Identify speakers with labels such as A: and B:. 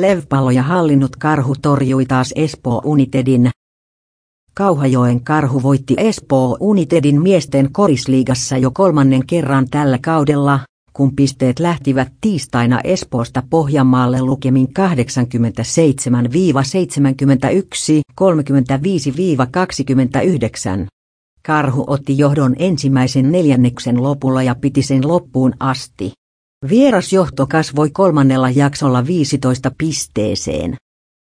A: Levpaloja hallinnut karhu torjui taas Espoo Unitedin. Kauhajoen karhu voitti Espoo Unitedin miesten korisliigassa jo kolmannen kerran tällä kaudella, kun pisteet lähtivät tiistaina Espoosta Pohjanmaalle lukemin 87-71, 35-29. Karhu otti johdon ensimmäisen neljänneksen lopulla ja piti sen loppuun asti. Vierasjohto kasvoi kolmannella jaksolla 15 pisteeseen.